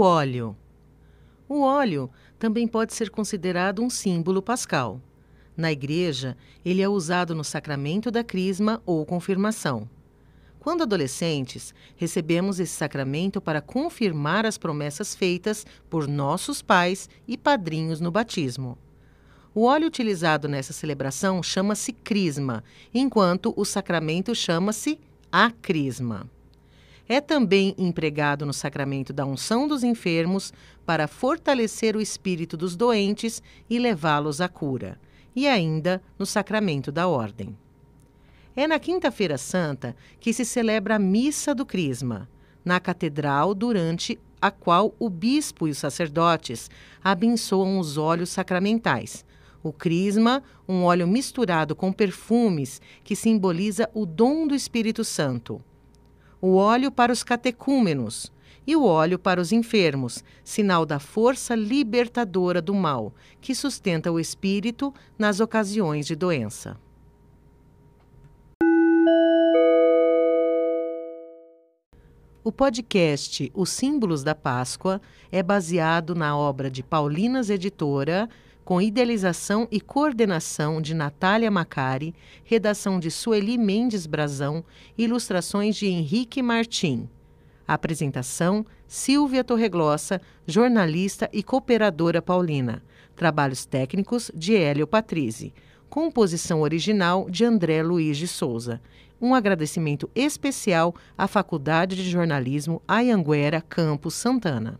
óleo. O óleo também pode ser considerado um símbolo pascal. Na igreja, ele é usado no sacramento da crisma ou confirmação. Quando adolescentes, recebemos esse sacramento para confirmar as promessas feitas por nossos pais e padrinhos no batismo. O óleo utilizado nessa celebração chama-se crisma, enquanto o sacramento chama-se a crisma. É também empregado no sacramento da unção dos enfermos para fortalecer o espírito dos doentes e levá-los à cura, e ainda no sacramento da ordem. É na Quinta-feira Santa que se celebra a Missa do Crisma, na catedral, durante a qual o bispo e os sacerdotes abençoam os óleos sacramentais. O crisma, um óleo misturado com perfumes que simboliza o dom do Espírito Santo o óleo para os catecúmenos e o óleo para os enfermos, sinal da força libertadora do mal, que sustenta o espírito nas ocasiões de doença. O podcast Os Símbolos da Páscoa é baseado na obra de Paulinas Editora com idealização e coordenação de Natália Macari, redação de Sueli Mendes Brazão, ilustrações de Henrique Martim. Apresentação: Silvia Torreglossa, jornalista e cooperadora paulina. Trabalhos técnicos de Hélio Patrizzi. Composição original de André Luiz de Souza. Um agradecimento especial à Faculdade de Jornalismo Ayanguera Campos Santana.